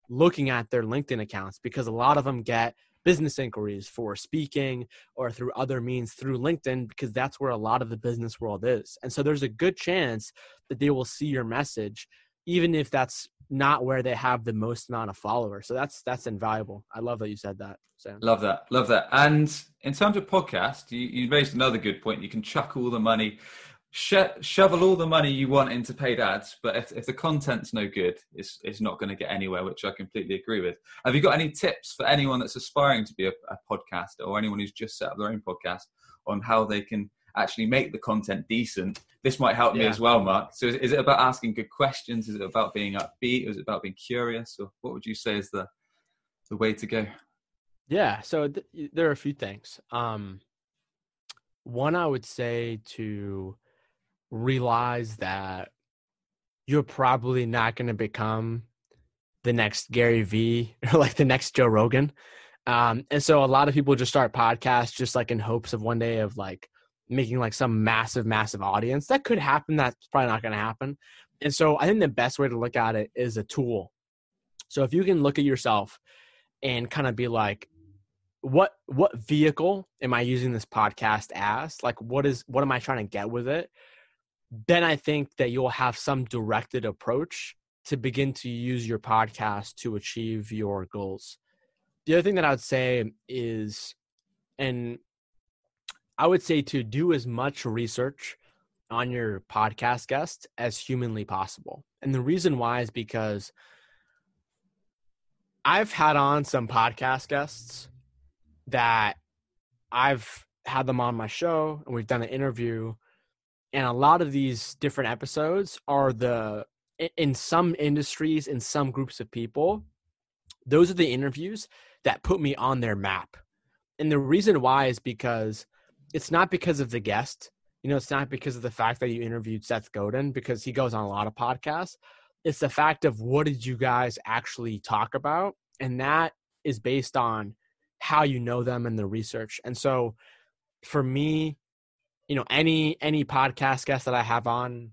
looking at their LinkedIn accounts because a lot of them get business inquiries for speaking or through other means through LinkedIn because that's where a lot of the business world is. And so there's a good chance that they will see your message even if that's not where they have the most amount of followers. So that's that's invaluable. I love that you said that. So love that, love that. And in terms of podcast, you, you raised another good point. You can chuck all the money Sho- shovel all the money you want into paid ads, but if, if the content's no good, it's, it's not going to get anywhere, which I completely agree with. Have you got any tips for anyone that's aspiring to be a, a podcaster or anyone who's just set up their own podcast on how they can actually make the content decent? This might help yeah. me as well, Mark. So is, is, it about asking good questions? Is it about being upbeat? Is it about being curious? Or what would you say is the, the way to go? Yeah, so th- there are a few things. Um, one, I would say to realize that you're probably not going to become the next Gary Vee or like the next Joe Rogan. Um, and so a lot of people just start podcasts just like in hopes of one day of like making like some massive, massive audience. That could happen. That's probably not going to happen. And so I think the best way to look at it is a tool. So if you can look at yourself and kind of be like, what what vehicle am I using this podcast as? Like what is what am I trying to get with it? then I think that you'll have some directed approach to begin to use your podcast to achieve your goals. The other thing that I would say is, and I would say to do as much research on your podcast guest as humanly possible. And the reason why is because I've had on some podcast guests that I've had them on my show and we've done an interview and a lot of these different episodes are the in some industries in some groups of people those are the interviews that put me on their map and the reason why is because it's not because of the guest you know it's not because of the fact that you interviewed seth godin because he goes on a lot of podcasts. It's the fact of what did you guys actually talk about and that is based on how you know them and the research. And so for me you know any any podcast guest that i have on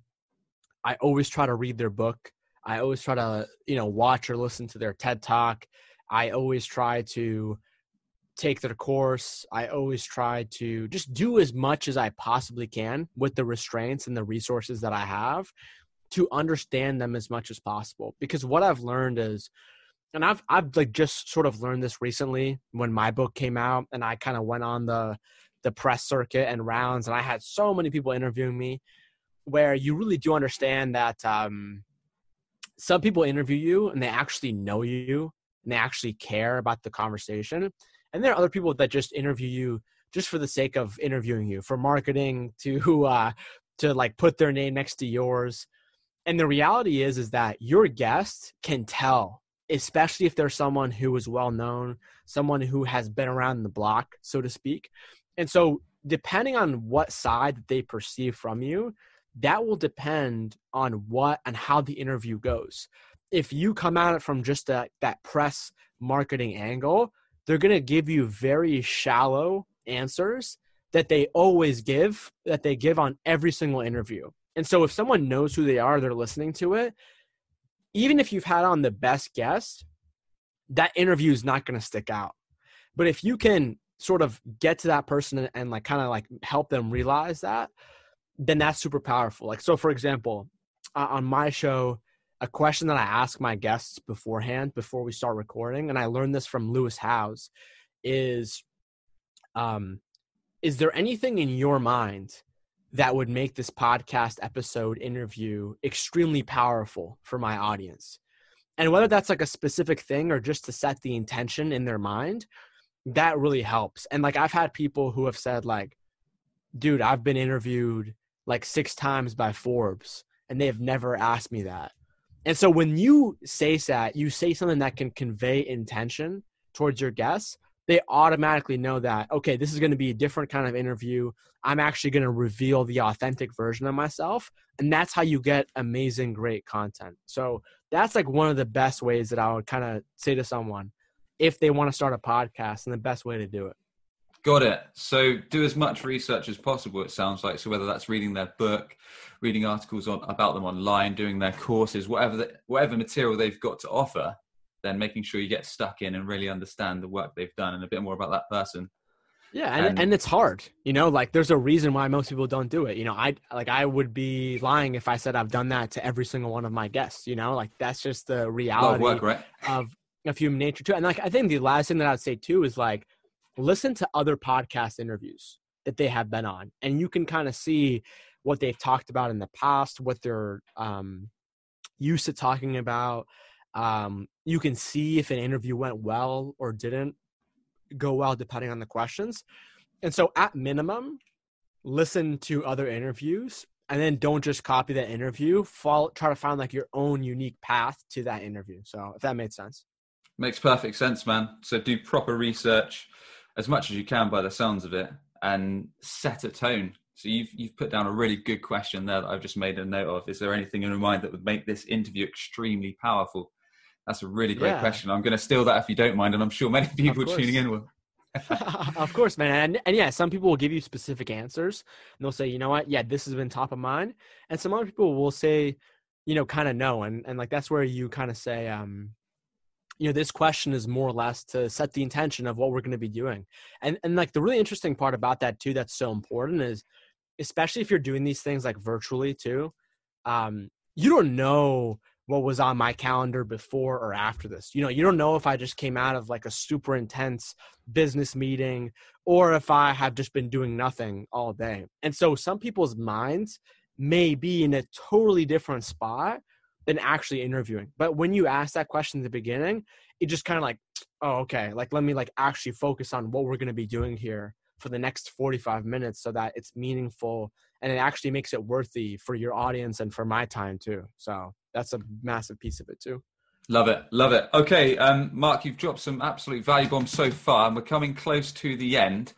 i always try to read their book. I always try to you know watch or listen to their ted talk. I always try to take their course. I always try to just do as much as i possibly can with the restraints and the resources that i have to understand them as much as possible. Because what i've learned is and i've i've like just sort of learned this recently when my book came out and i kind of went on the the press circuit and rounds, and I had so many people interviewing me, where you really do understand that um, some people interview you and they actually know you and they actually care about the conversation, and there are other people that just interview you just for the sake of interviewing you for marketing to uh, to like put their name next to yours. And the reality is is that your guest can tell especially if they're someone who is well known, someone who has been around the block, so to speak, and so, depending on what side that they perceive from you, that will depend on what and how the interview goes. If you come at it from just a, that press marketing angle, they're going to give you very shallow answers that they always give, that they give on every single interview. And so, if someone knows who they are, they're listening to it, even if you've had on the best guest, that interview is not going to stick out. But if you can sort of get to that person and, and like kind of like help them realize that, then that's super powerful. Like, so for example, uh, on my show, a question that I ask my guests beforehand, before we start recording, and I learned this from Lewis Howes, is um, is there anything in your mind that would make this podcast episode interview extremely powerful for my audience? And whether that's like a specific thing or just to set the intention in their mind, that really helps. And like I've had people who have said like, dude, I've been interviewed like six times by Forbes and they have never asked me that. And so when you say that, you say something that can convey intention towards your guests, they automatically know that, okay, this is going to be a different kind of interview. I'm actually going to reveal the authentic version of myself. And that's how you get amazing, great content. So that's like one of the best ways that I would kind of say to someone if they want to start a podcast and the best way to do it. Got it. So do as much research as possible. It sounds like so whether that's reading their book, reading articles on about them online, doing their courses, whatever the, whatever material they've got to offer, then making sure you get stuck in and really understand the work they've done and a bit more about that person. Yeah, and, and, and it's hard. You know, like there's a reason why most people don't do it. You know, I like I would be lying if I said I've done that to every single one of my guests. You know, like that's just the reality work, right? of of human nature too. And like I think the last thing that I'd say too is like listen to other podcast interviews that they have been on and you can kind of see what they've talked about in the past what they're um, used to talking about. Um, you can see if an interview went well or didn't go well depending on the questions. And so at minimum listen to other interviews and then don't just copy that interview. Follow try to find like your own unique path to that interview. So if that made sense. Makes perfect sense man. So do proper research as much as you can by the sounds of it and set a tone. So you've you've put down a really good question there that I've just made a note of. Is there anything in your mind that would make this interview extremely powerful? That's a really great yeah. question. I'm going to steal that if you don't mind, and I'm sure many people tuning in will. of course, man. And, and yeah, some people will give you specific answers and they'll say, you know what? Yeah, this has been top of mind. And some other people will say, you know, kind of no. And, and like, that's where you kind of say, um, you know this question is more or less to set the intention of what we're going to be doing. And and like the really interesting part about that too that's so important is especially if you're doing these things like virtually too um you don't know what was on my calendar before or after this. You know you don't know if i just came out of like a super intense business meeting or if i have just been doing nothing all day. And so some people's minds may be in a totally different spot than actually interviewing. But when you ask that question in the beginning, it just kind of like, oh, okay, like let me like actually focus on what we're going to be doing here for the next 45 minutes so that it's meaningful and it actually makes it worthy for your audience and for my time too. So that's a massive piece of it too. Love it, love it. Okay, um, Mark, you've dropped some absolute value bombs so far, and we're coming close to the end.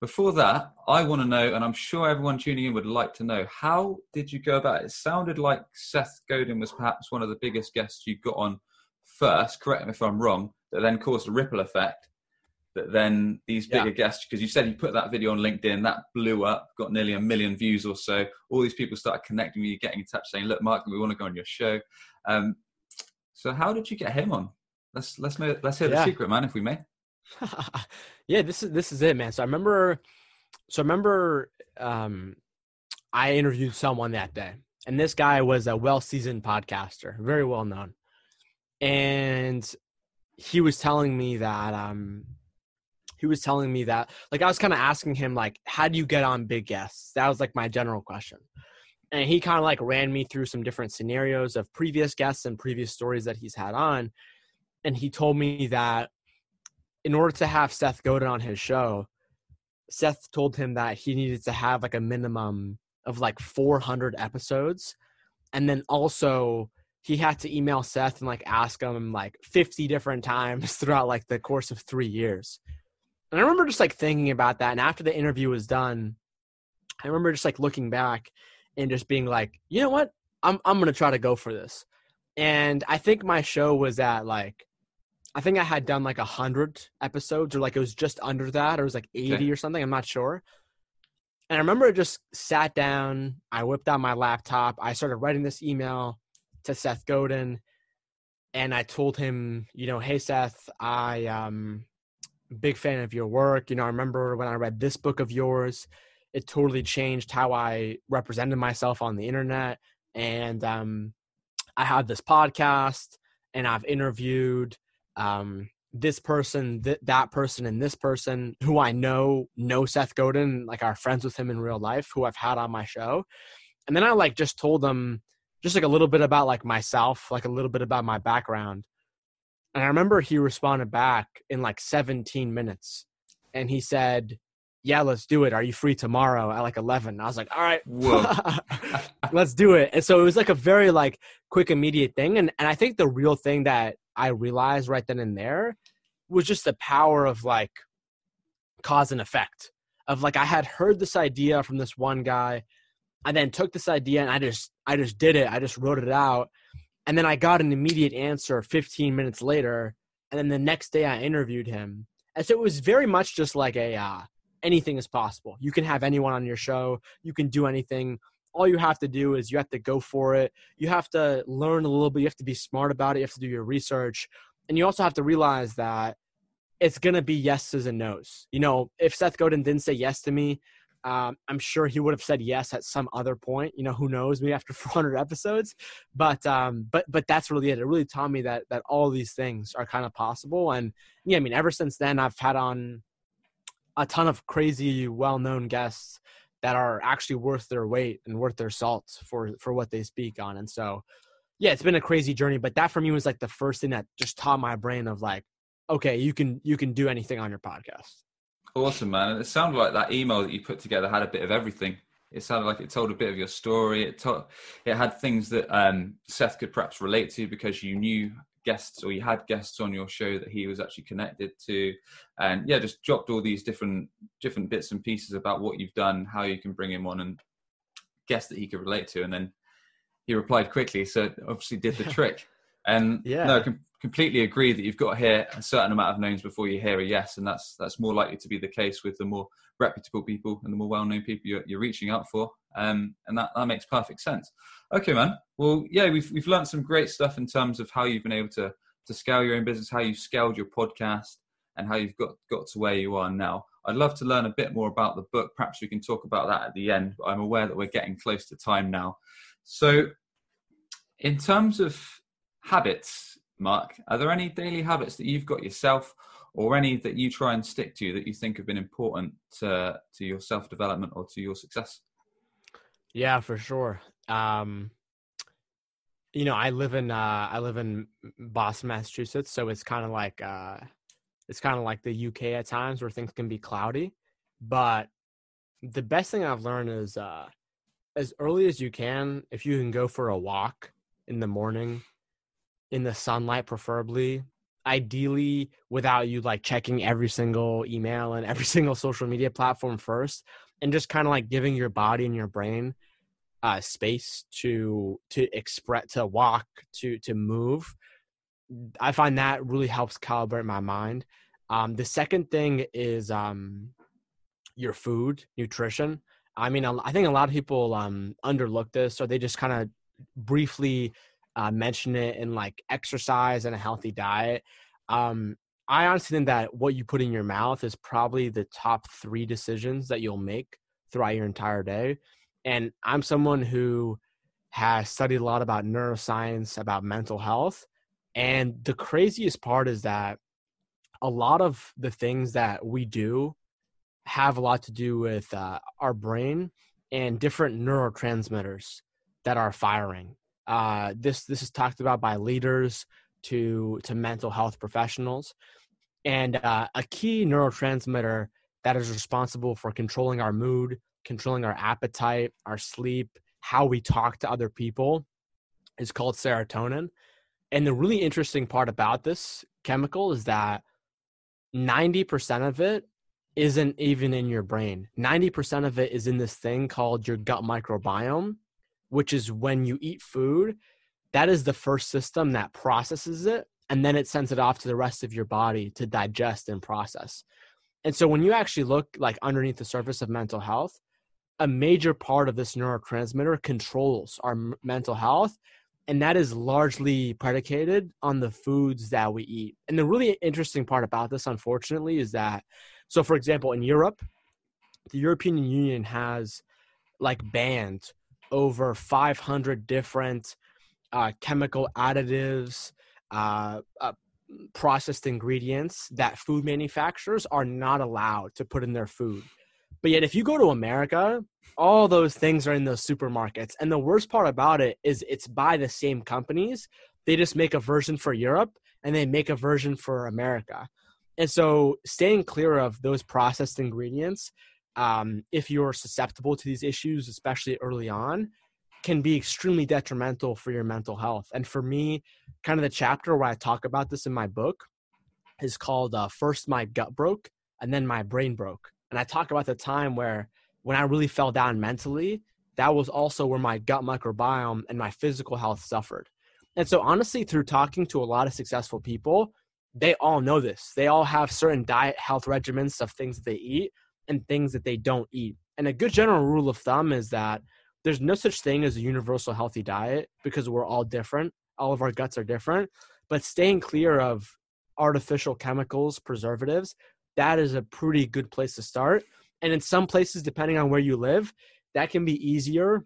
Before that, I want to know, and I'm sure everyone tuning in would like to know, how did you go about it? It sounded like Seth Godin was perhaps one of the biggest guests you got on first. Correct me if I'm wrong. That then caused a ripple effect. That then these bigger yeah. guests, because you said you put that video on LinkedIn, that blew up, got nearly a million views or so. All these people started connecting with you, getting in touch, saying, "Look, Mark, we want to go on your show." Um, so, how did you get him on? Let's let's let's hear yeah. the secret, man, if we may. yeah, this is this is it, man. So I remember, so I remember, um, I interviewed someone that day, and this guy was a well-seasoned podcaster, very well known, and he was telling me that, um, he was telling me that, like, I was kind of asking him, like, how do you get on big guests? That was like my general question. And he kind of like ran me through some different scenarios of previous guests and previous stories that he's had on. And he told me that in order to have Seth Godin on his show, Seth told him that he needed to have like a minimum of like 400 episodes. And then also he had to email Seth and like ask him like 50 different times throughout like the course of three years. And I remember just like thinking about that. And after the interview was done, I remember just like looking back and just being like, you know what? I'm I'm gonna try to go for this. And I think my show was at like I think I had done like a hundred episodes, or like it was just under that, or it was like eighty okay. or something. I'm not sure. And I remember I just sat down. I whipped out my laptop. I started writing this email to Seth Godin, and I told him, you know, hey Seth, I um big fan of your work. You know, I remember when I read this book of yours, it totally changed how I represented myself on the internet. And um, I have this podcast, and I've interviewed um, this person, th- that person, and this person who I know know Seth Godin, like are friends with him in real life, who I've had on my show. And then I like just told them just like a little bit about like myself, like a little bit about my background. And I remember he responded back in like 17 minutes and he said, Yeah, let's do it. Are you free tomorrow at like 11? I was like, All right, let's do it. And so it was like a very like quick, immediate thing. And, and I think the real thing that I realized right then and there was just the power of like cause and effect. Of like, I had heard this idea from this one guy. I then took this idea and I just, I just did it. I just wrote it out and then I got an immediate answer 15 minutes later. And then the next day I interviewed him. And so it was very much just like a uh, anything is possible. You can have anyone on your show, you can do anything. All you have to do is you have to go for it. You have to learn a little bit. You have to be smart about it. You have to do your research. And you also have to realize that it's going to be yeses and nos. You know, if Seth Godin didn't say yes to me, um, I'm sure he would have said yes at some other point. You know, who knows? Maybe after 400 episodes. But um, but but that's really it. It really taught me that that all these things are kind of possible. And yeah, I mean, ever since then, I've had on a ton of crazy, well-known guests that are actually worth their weight and worth their salt for for what they speak on. And so, yeah, it's been a crazy journey. But that for me was like the first thing that just taught my brain of like, okay, you can you can do anything on your podcast. Awesome, man. And it sounded like that email that you put together had a bit of everything. It sounded like it told a bit of your story. It told, it had things that um, Seth could perhaps relate to because you knew guests or you had guests on your show that he was actually connected to, and yeah, just dropped all these different different bits and pieces about what you've done, how you can bring him on, and guests that he could relate to, and then he replied quickly, so obviously did the trick. And yeah, no, completely agree that you've got to hear a certain amount of names before you hear a yes, and that's that's more likely to be the case with the more reputable people and the more well-known people you're, you're reaching out for, um, and that, that makes perfect sense. Okay, man. Well, yeah, we've we've learned some great stuff in terms of how you've been able to to scale your own business, how you've scaled your podcast, and how you've got got to where you are now. I'd love to learn a bit more about the book. Perhaps we can talk about that at the end. But I'm aware that we're getting close to time now. So, in terms of habits, Mark, are there any daily habits that you've got yourself or any that you try and stick to that you think have been important to, to your self development or to your success? Yeah, for sure. Um, you know, I live in uh, I live in Boston, Massachusetts, so it's kind of like uh, it's kind of like the UK at times where things can be cloudy. But the best thing I've learned is uh, as early as you can, if you can go for a walk in the morning in the sunlight preferably ideally without you like checking every single email and every single social media platform first and just kind of like giving your body and your brain uh space to to express to walk to to move i find that really helps calibrate my mind um the second thing is um your food nutrition i mean i think a lot of people um underlook this or they just kind of briefly uh, mention it in like exercise and a healthy diet. Um, I honestly think that what you put in your mouth is probably the top three decisions that you'll make throughout your entire day. And I'm someone who has studied a lot about neuroscience, about mental health. And the craziest part is that a lot of the things that we do have a lot to do with uh, our brain and different neurotransmitters that are firing. Uh, this this is talked about by leaders to to mental health professionals, and uh, a key neurotransmitter that is responsible for controlling our mood, controlling our appetite, our sleep, how we talk to other people, is called serotonin. And the really interesting part about this chemical is that 90% of it isn't even in your brain. 90% of it is in this thing called your gut microbiome which is when you eat food, that is the first system that processes it and then it sends it off to the rest of your body to digest and process. And so when you actually look like underneath the surface of mental health, a major part of this neurotransmitter controls our mental health and that is largely predicated on the foods that we eat. And the really interesting part about this, unfortunately, is that so, for example, in Europe, the European Union has like banned over 500 different uh, chemical additives, uh, uh, processed ingredients that food manufacturers are not allowed to put in their food. But yet, if you go to America, all those things are in those supermarkets. And the worst part about it is it's by the same companies. They just make a version for Europe and they make a version for America. And so, staying clear of those processed ingredients, um, if you're susceptible to these issues, especially early on, can be extremely detrimental for your mental health. And for me, kind of the chapter where I talk about this in my book is called uh, First My Gut Broke and Then My Brain Broke. And I talk about the time where when I really fell down mentally, that was also where my gut microbiome and my physical health suffered. And so, honestly, through talking to a lot of successful people, they all know this. They all have certain diet health regimens of things that they eat and things that they don't eat. And a good general rule of thumb is that there's no such thing as a universal healthy diet because we're all different. All of our guts are different. But staying clear of artificial chemicals, preservatives, that is a pretty good place to start. And in some places, depending on where you live, that can be easier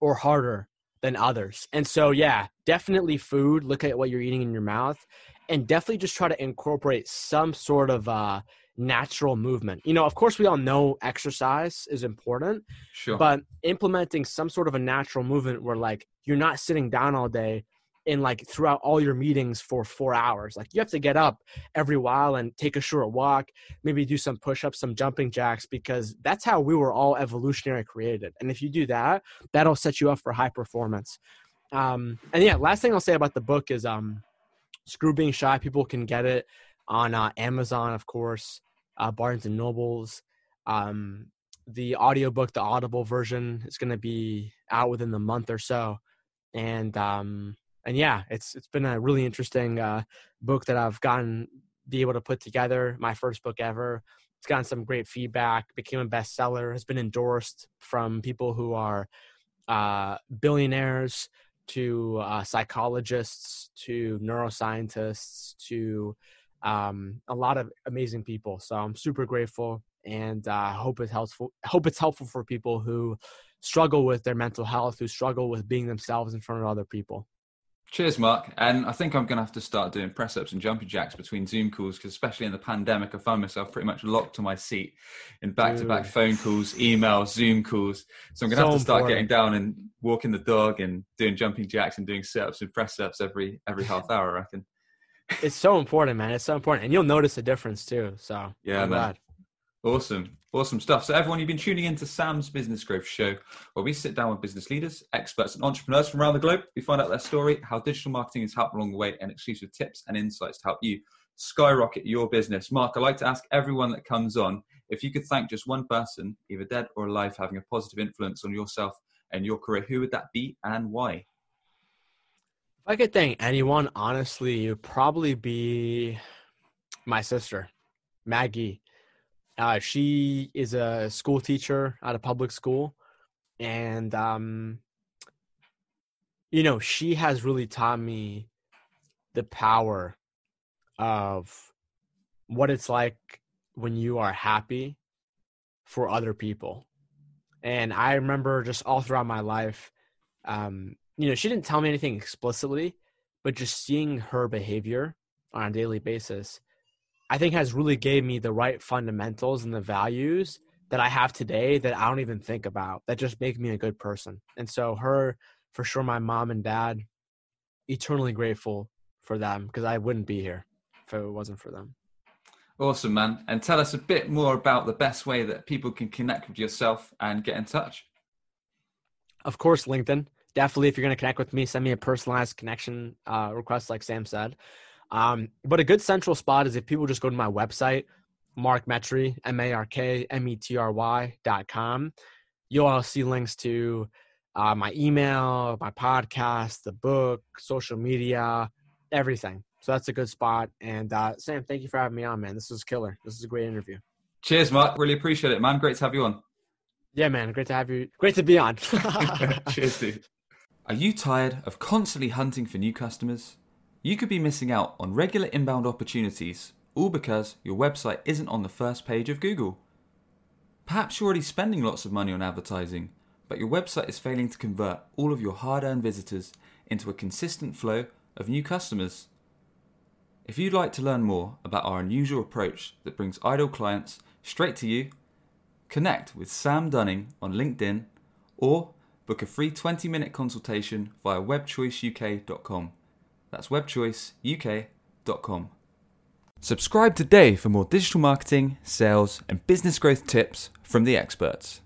or harder than others. And so, yeah, definitely food. Look at what you're eating in your mouth and definitely just try to incorporate some sort of uh, natural movement. You know, of course, we all know exercise is important, sure. but implementing some sort of a natural movement where, like, you're not sitting down all day in like throughout all your meetings for four hours. Like you have to get up every while and take a short walk, maybe do some push ups, some jumping jacks, because that's how we were all evolutionary created. And if you do that, that'll set you up for high performance. Um, and yeah, last thing I'll say about the book is um, Screw Being Shy. People can get it on uh, Amazon, of course, uh, Barnes and Nobles. Um, the audiobook, the Audible version, is going to be out within the month or so. And um, and yeah, it's it's been a really interesting uh, book that I've gotten be able to put together. My first book ever. It's gotten some great feedback. Became a bestseller. Has been endorsed from people who are uh, billionaires to uh, psychologists to neuroscientists to um, a lot of amazing people. So I'm super grateful and uh, hope it's helpful. Hope it's helpful for people who struggle with their mental health, who struggle with being themselves in front of other people. Cheers, Mark. And I think I'm going to have to start doing press ups and jumping jacks between Zoom calls because, especially in the pandemic, I find myself pretty much locked to my seat in back to back phone calls, emails, Zoom calls. So I'm going to so have to start important. getting down and walking the dog and doing jumping jacks and doing sit ups and press ups every every half hour, I reckon. It's so important, man. It's so important. And you'll notice a difference too. So, yeah, I'm man. glad. Awesome. Awesome stuff. So, everyone, you've been tuning in to Sam's Business Growth Show, where we sit down with business leaders, experts, and entrepreneurs from around the globe. We find out their story, how digital marketing has helped along the way, and exclusive tips and insights to help you skyrocket your business. Mark, I'd like to ask everyone that comes on if you could thank just one person, either dead or alive, having a positive influence on yourself and your career, who would that be and why? If I could thank anyone, honestly, it would probably be my sister, Maggie. Uh, she is a school teacher at a public school, and um, you know she has really taught me the power of what it's like when you are happy for other people. And I remember just all throughout my life, um, you know, she didn't tell me anything explicitly, but just seeing her behavior on a daily basis I think has really gave me the right fundamentals and the values that I have today that I don't even think about that just make me a good person. And so her for sure my mom and dad eternally grateful for them because I wouldn't be here if it wasn't for them. Awesome, man. And tell us a bit more about the best way that people can connect with yourself and get in touch. Of course, LinkedIn. Definitely, if you're going to connect with me, send me a personalized connection uh, request, like Sam said. Um, but a good central spot is if people just go to my website, Mark Metry, M A R K M E T R Y dot com. You'll all see links to uh, my email, my podcast, the book, social media, everything. So that's a good spot. And uh, Sam, thank you for having me on, man. This was killer. This is a great interview. Cheers, Mark. Really appreciate it, man. Great to have you on. Yeah, man. Great to have you. Great to be on. Cheers, dude. Are you tired of constantly hunting for new customers? You could be missing out on regular inbound opportunities, all because your website isn't on the first page of Google. Perhaps you're already spending lots of money on advertising, but your website is failing to convert all of your hard earned visitors into a consistent flow of new customers. If you'd like to learn more about our unusual approach that brings ideal clients straight to you, connect with Sam Dunning on LinkedIn or book a free 20 minute consultation via webchoiceuk.com. That's webchoiceuk.com. Subscribe today for more digital marketing, sales, and business growth tips from the experts.